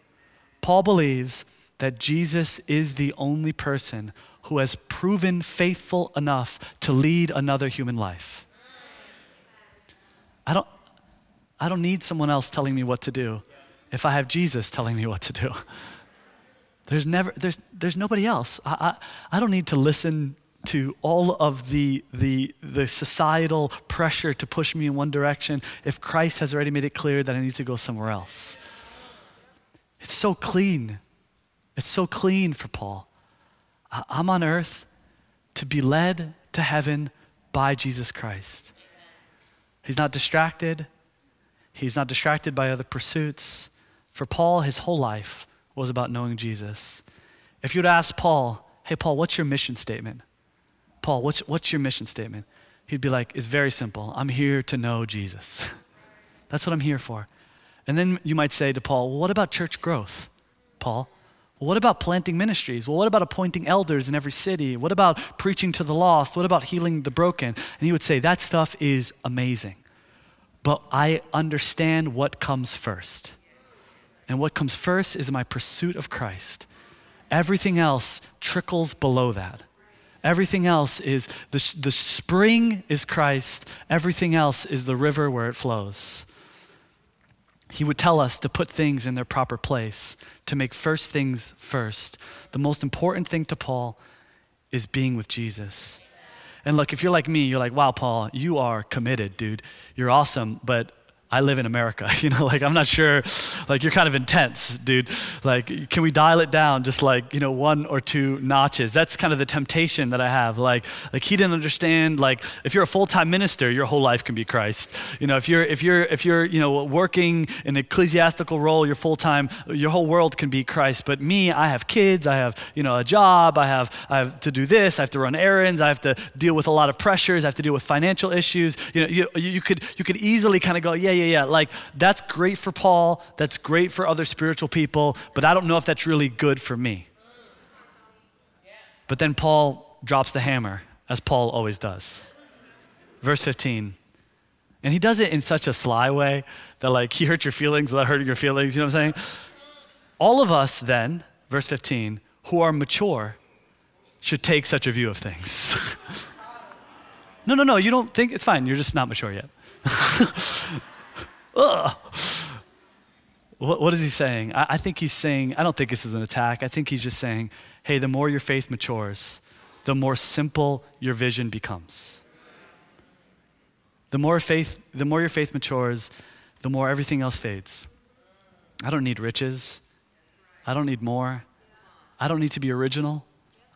S1: Paul believes that Jesus is the only person who has proven faithful enough to lead another human life. I don't, I don't need someone else telling me what to do if I have Jesus telling me what to do. There's never, there's, there's nobody else. I, I, I don't need to listen to all of the, the, the societal pressure to push me in one direction if Christ has already made it clear that I need to go somewhere else. It's so clean. It's so clean for Paul. I'm on earth to be led to heaven by Jesus Christ. He's not distracted. He's not distracted by other pursuits. For Paul, his whole life was about knowing Jesus. If you'd ask Paul, hey, Paul, what's your mission statement? Paul, what's, what's your mission statement? He'd be like, It's very simple. I'm here to know Jesus. That's what I'm here for. And then you might say to Paul, Well, what about church growth, Paul? Well, what about planting ministries? Well, what about appointing elders in every city? What about preaching to the lost? What about healing the broken? And he would say, That stuff is amazing. But I understand what comes first. And what comes first is my pursuit of Christ. Everything else trickles below that. Everything else is the, the spring is Christ, everything else is the river where it flows. He would tell us to put things in their proper place, to make first things first. The most important thing to Paul is being with Jesus. And look, if you're like me, you're like, wow, Paul, you are committed, dude. You're awesome, but I live in America. You know, like I'm not sure, like you're kind of intense, dude. Like, can we dial it down just like, you know, one or two notches? That's kind of the temptation that I have. Like, like he didn't understand, like, if you're a full-time minister, your whole life can be Christ. You know, if you're if you're if you're, you know, working in an ecclesiastical role, you're full-time, your whole world can be Christ. But me, I have kids, I have, you know, a job, I have I have to do this, I have to run errands, I have to deal with a lot of pressures, I have to deal with financial issues. You know, you, you could you could easily kind of go, yeah, yeah, yeah, yeah. like that's great for Paul, that's great for other spiritual people, but I don't know if that's really good for me. But then Paul drops the hammer, as Paul always does. Verse 15. And he does it in such a sly way that, like, he hurt your feelings without hurting your feelings. You know what I'm saying? All of us, then, verse 15, who are mature, should take such a view of things. no, no, no, you don't think it's fine. You're just not mature yet. Ugh. What, what is he saying? I, I think he's saying, I don't think this is an attack. I think he's just saying, hey, the more your faith matures, the more simple your vision becomes. The more faith, the more your faith matures, the more everything else fades. I don't need riches. I I don't need more. I don't need to be original.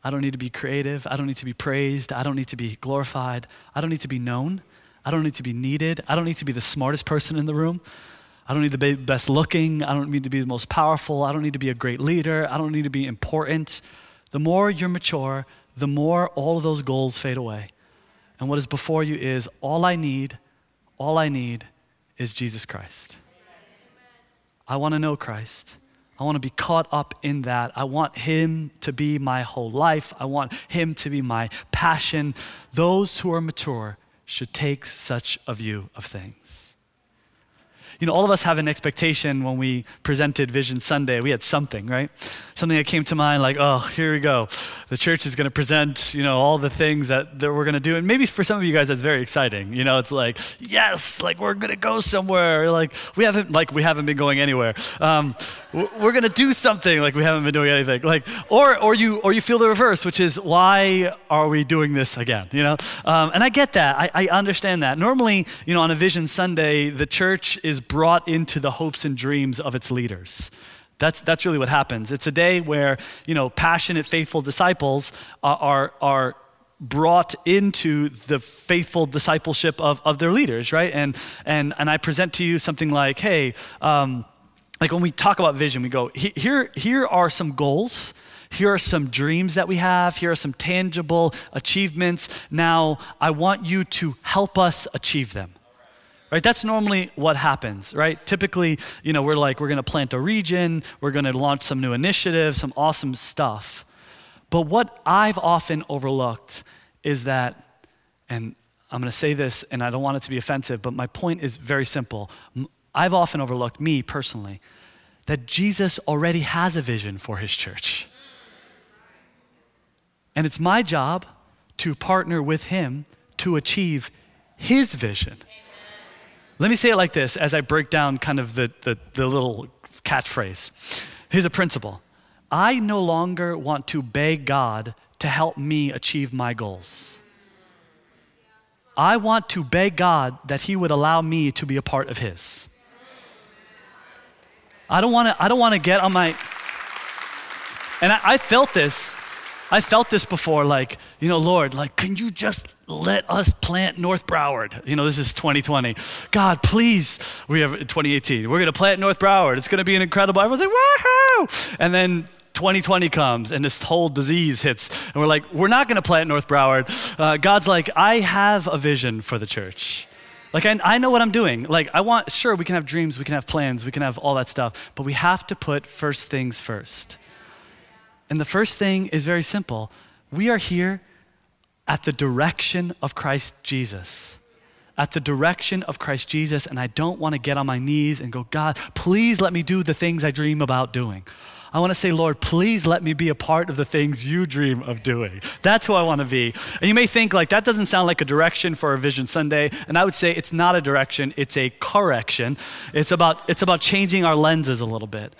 S1: I don't need to be creative. I don't need to be praised. I don't need to be glorified. I don't need to be known. I don't need to be needed. I don't need to be the smartest person in the room. I don't need to be best looking. I don't need to be the most powerful. I don't need to be a great leader. I don't need to be important. The more you're mature, the more all of those goals fade away. And what is before you is all I need, all I need is Jesus Christ. I want to know Christ. I want to be caught up in that. I want Him to be my whole life. I want Him to be my passion. Those who are mature should take such a view of things you know, all of us have an expectation when we presented Vision Sunday. We had something, right? Something that came to mind like, oh, here we go. The church is going to present, you know, all the things that, that we're going to do. And maybe for some of you guys, that's very exciting. You know, it's like, yes, like we're going to go somewhere. Like we haven't, like we haven't been going anywhere. Um, we're going to do something like we haven't been doing anything. Like, or, or you, or you feel the reverse, which is why are we doing this again? You know? Um, and I get that. I, I understand that. Normally, you know, on a Vision Sunday, the church is brought into the hopes and dreams of its leaders. That's, that's really what happens. It's a day where, you know, passionate, faithful disciples are, are, are brought into the faithful discipleship of, of their leaders, right? And, and, and I present to you something like, hey, um, like when we talk about vision, we go, here, here are some goals. Here are some dreams that we have. Here are some tangible achievements. Now, I want you to help us achieve them right? That's normally what happens right? Typically you know we're like we're going to plant a region we're going to launch some new initiatives some awesome stuff. But what i've often overlooked is that and i'm going to say this and i don't want it to be offensive but my point is very simple. I've often overlooked me personally that jesus already has a vision for his church. And it's my job to partner with him to achieve his vision let me say it like this as I break down kind of the, the, the little catchphrase. Here's a principle I no longer want to beg God to help me achieve my goals. I want to beg God that He would allow me to be a part of His. I don't want to. I don't want to get on my. And I, I felt this. I felt this before. Like you know, Lord, like, can you just let us plant North Broward. You know, this is 2020. God, please, we have 2018. We're going to plant North Broward. It's going to be an incredible. Everyone's like, woohoo! And then 2020 comes and this whole disease hits, and we're like, we're not going to plant North Broward. Uh, God's like, I have a vision for the church. Like, I, I know what I'm doing. Like, I want, sure, we can have dreams, we can have plans, we can have all that stuff, but we have to put first things first. And the first thing is very simple. We are here at the direction of Christ Jesus. At the direction of Christ Jesus, and I don't want to get on my knees and go, God, please let me do the things I dream about doing. I want to say, Lord, please let me be a part of the things you dream of doing. That's who I want to be. And you may think, like, that doesn't sound like a direction for a Vision Sunday. And I would say it's not a direction, it's a correction. It's about, it's about changing our lenses a little bit.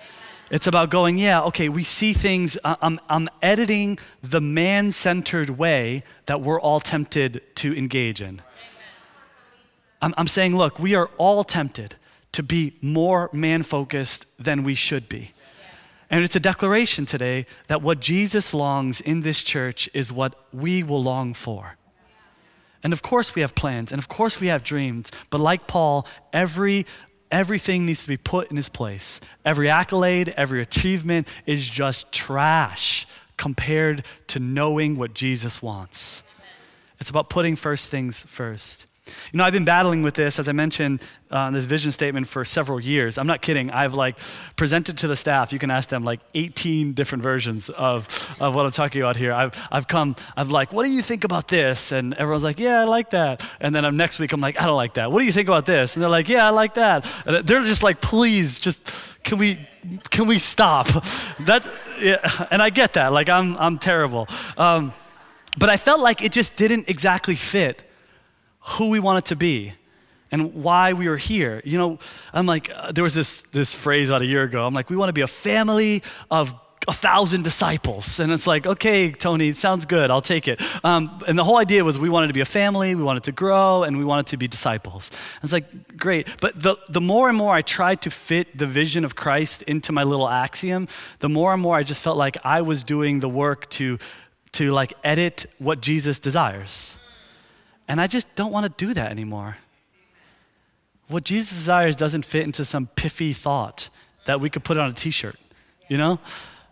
S1: It's about going, yeah, okay, we see things. Uh, I'm, I'm editing the man centered way that we're all tempted to engage in. I'm, I'm saying, look, we are all tempted to be more man focused than we should be. And it's a declaration today that what Jesus longs in this church is what we will long for. And of course, we have plans, and of course, we have dreams, but like Paul, every Everything needs to be put in its place. Every accolade, every achievement is just trash compared to knowing what Jesus wants. It's about putting first things first. You know, I've been battling with this, as I mentioned, uh, this vision statement for several years. I'm not kidding. I've like presented to the staff, you can ask them like 18 different versions of, of what I'm talking about here. I've, I've come, I've like, what do you think about this? And everyone's like, yeah, I like that. And then I'm, next week, I'm like, I don't like that. What do you think about this? And they're like, yeah, I like that. And they're just like, please, just, can we, can we stop? That, yeah, and I get that. Like, I'm, I'm terrible. Um, but I felt like it just didn't exactly fit who we want it to be and why we are here. You know, I'm like, uh, there was this, this phrase about a year ago. I'm like, we want to be a family of a thousand disciples. And it's like, okay, Tony, sounds good. I'll take it. Um, and the whole idea was we wanted to be a family, we wanted to grow, and we wanted to be disciples. And it's like, great. But the, the more and more I tried to fit the vision of Christ into my little axiom, the more and more I just felt like I was doing the work to, to like edit what Jesus desires. And I just don't want to do that anymore. What Jesus desires doesn't fit into some piffy thought that we could put on a t shirt, you know?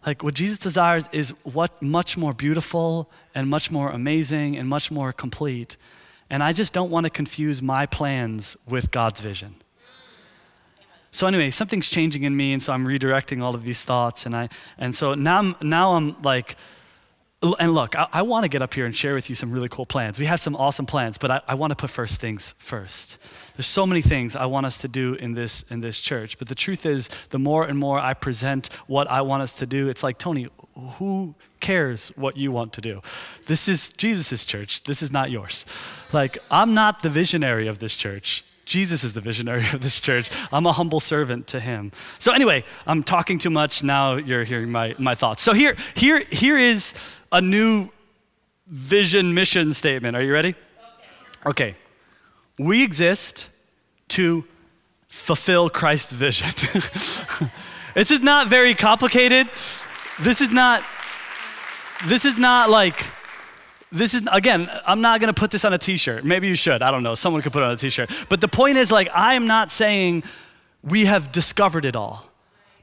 S1: Like what Jesus desires is what much more beautiful and much more amazing and much more complete. And I just don't want to confuse my plans with God's vision. So anyway, something's changing in me, and so I'm redirecting all of these thoughts, and I and so now I'm now I'm like, and look, I, I want to get up here and share with you some really cool plans. We have some awesome plans, but I, I want to put first things first. There's so many things I want us to do in this in this church, but the truth is, the more and more I present what I want us to do, it's like Tony, who cares what you want to do? This is Jesus' church. This is not yours. Like I'm not the visionary of this church. Jesus is the visionary of this church. I'm a humble servant to him. So anyway, I'm talking too much. Now you're hearing my, my thoughts. So here, here, here is a new vision mission statement. Are you ready? Okay. We exist to fulfill Christ's vision. this is not very complicated. This is not this is not like this is again i'm not going to put this on a t-shirt maybe you should i don't know someone could put it on a t-shirt but the point is like i am not saying we have discovered it all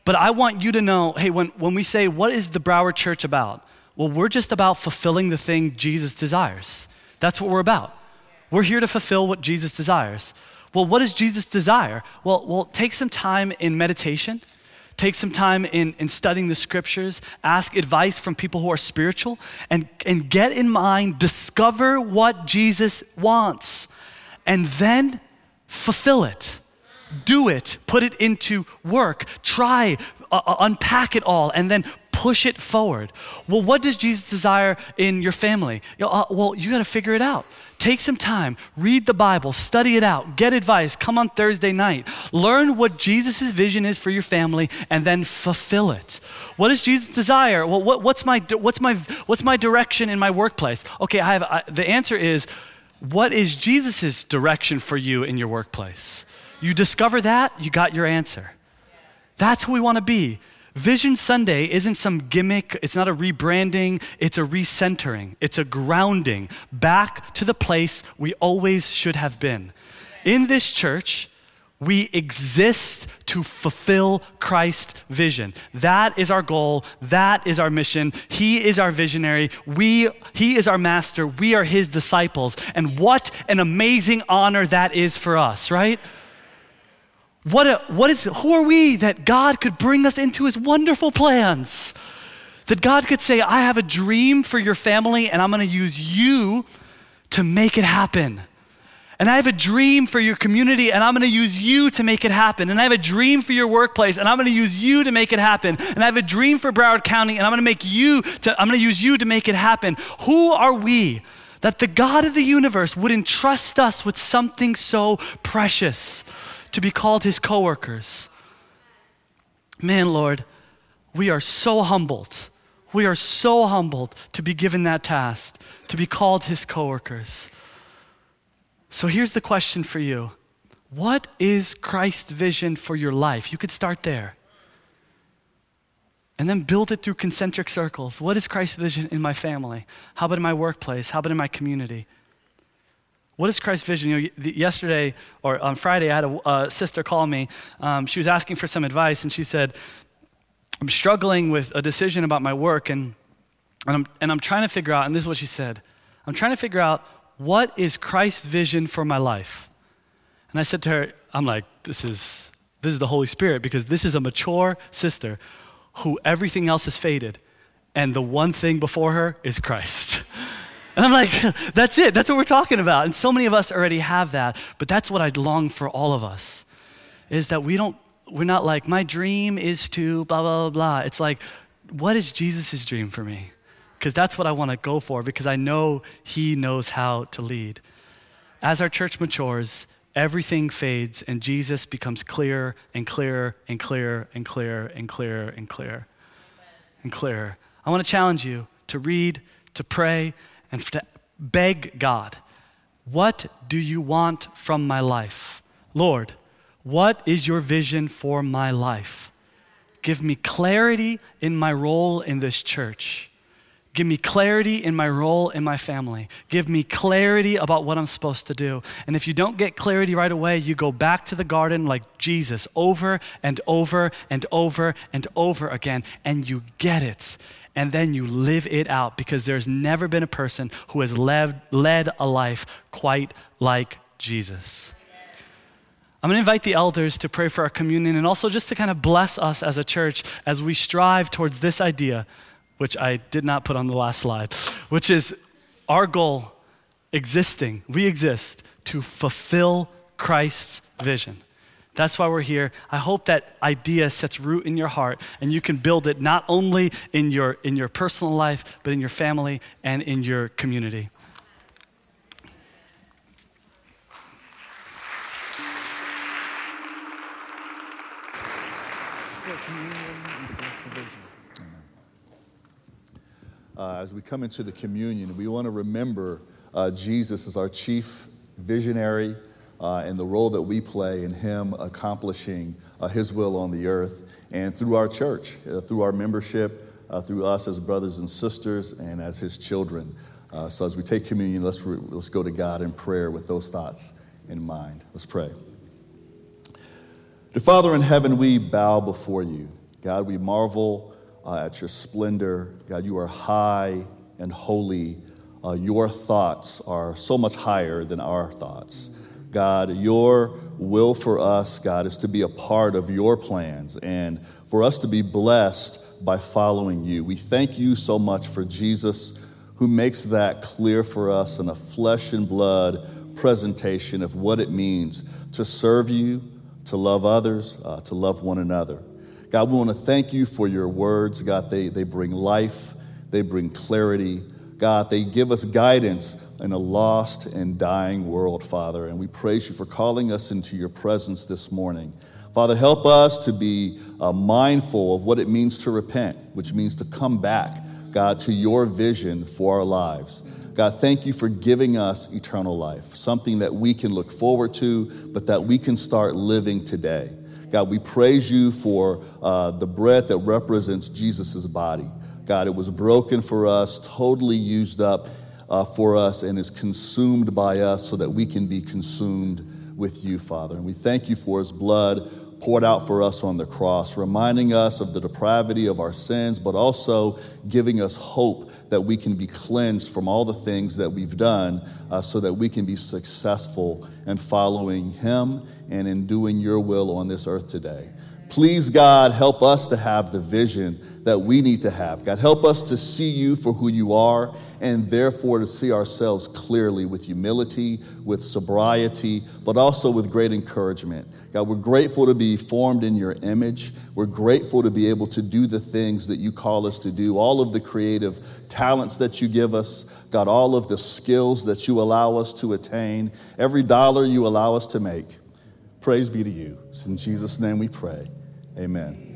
S1: but i want you to know hey when, when we say what is the broward church about well we're just about fulfilling the thing jesus desires. That's what we're about. We're here to fulfill what jesus desires. Well what does jesus desire? Well, well take some time in meditation. Take some time in, in studying the scriptures, ask advice from people who are spiritual, and, and get in mind, discover what Jesus wants, and then fulfill it. Do it, put it into work, try, uh, uh unpack it all, and then push it forward. Well, what does Jesus desire in your family? Uh, well, you got to figure it out. Take some time, read the Bible, study it out, get advice, come on Thursday night. Learn what Jesus' vision is for your family and then fulfill it. What does Jesus desire? Well, what, what's, my, what's, my, what's my direction in my workplace? Okay, I have, I, the answer is what is Jesus' direction for you in your workplace? You discover that, you got your answer. That's who we want to be. Vision Sunday isn't some gimmick, it's not a rebranding, it's a recentering, it's a grounding back to the place we always should have been. In this church, we exist to fulfill Christ's vision. That is our goal. That is our mission. He is our visionary. We, he is our master. We are his disciples. And what an amazing honor that is for us, right? What, a, what is, who are we that God could bring us into his wonderful plans? That God could say, I have a dream for your family and I'm gonna use you to make it happen. And I have a dream for your community and I'm gonna use you to make it happen. And I have a dream for your workplace and I'm gonna use you to make it happen. And I have a dream for Broward County and I'm gonna make you to, I'm gonna use you to make it happen. Who are we that the God of the universe would entrust us with something so precious? To be called his coworkers. Man, Lord, we are so humbled. We are so humbled to be given that task, to be called his coworkers. So here's the question for you What is Christ's vision for your life? You could start there. And then build it through concentric circles. What is Christ's vision in my family? How about in my workplace? How about in my community? What is Christ's vision? You know, yesterday or on Friday, I had a, a sister call me. Um, she was asking for some advice, and she said, I'm struggling with a decision about my work, and, and, I'm, and I'm trying to figure out, and this is what she said I'm trying to figure out what is Christ's vision for my life? And I said to her, I'm like, this is, this is the Holy Spirit, because this is a mature sister who everything else has faded, and the one thing before her is Christ. And I'm like, that's it. That's what we're talking about. And so many of us already have that. But that's what I'd long for all of us is that we don't, we're not like, my dream is to blah, blah, blah. It's like, what is Jesus' dream for me? Because that's what I want to go for because I know he knows how to lead. As our church matures, everything fades and Jesus becomes clearer and clearer and clearer and clearer and clearer and clearer. and clearer. I want to challenge you to read, to pray, and to beg God, what do you want from my life? Lord, what is your vision for my life? Give me clarity in my role in this church. Give me clarity in my role in my family. Give me clarity about what I'm supposed to do. And if you don't get clarity right away, you go back to the garden like Jesus over and over and over and over again, and you get it. And then you live it out because there's never been a person who has led, led a life quite like Jesus. I'm going to invite the elders to pray for our communion and also just to kind of bless us as a church as we strive towards this idea, which I did not put on the last slide, which is our goal existing, we exist to fulfill Christ's vision. That's why we're here. I hope that idea sets root in your heart and you can build it not only in your, in your personal life, but in your family and in your community.
S7: Uh, as we come into the communion, we want to remember uh, Jesus as our chief visionary uh, and the role that we play in Him accomplishing uh, His will on the earth and through our church, uh, through our membership, uh, through us as brothers and sisters, and as His children. so as we take communion, let's, re- let's go to God in prayer with those thoughts in mind. Let's pray. Dear Father in heaven, we bow before you. God, we marvel uh, at your splendor. God, you are high and holy. Uh, your thoughts are so much higher than our thoughts. God, your will for us, God, is to be a part of your plans and for us to be blessed by following you. We thank you so much for Jesus who makes that clear for us in a flesh and blood presentation of what it means to serve you, to love others, uh, to love one another. God, we want to thank you for your words. God, they, they bring life, they bring clarity. God, they give us guidance in a lost and dying world, Father. And we praise you for calling us into your presence this morning. Father, help us to be uh, mindful of what it means to repent, which means to come back, God, to your vision for our lives. God, thank you for giving us eternal life, something that we can look forward to, but that we can start living today. God, we praise you for uh, the bread that represents Jesus' body. God, it was broken for us, totally used up uh, for us, and is consumed by us so that we can be consumed with you, Father. And we thank you for his blood poured out for us on the cross, reminding us of the depravity of our sins, but also giving us hope that we can be cleansed from all the things that we've done uh, so that we can be successful in following him and in doing your will on this earth today. Please, God, help us to have the vision that we need to have. God, help us to see you for who you are and therefore to see ourselves clearly with humility, with sobriety, but also with great encouragement. God, we're grateful to be formed in your image. We're grateful to be able to do the things that you call us to do, all of the creative talents that you give us, God, all of the skills that you allow us to attain, every dollar you allow us to make. Praise be to you. It's in Jesus' name we pray. Amen.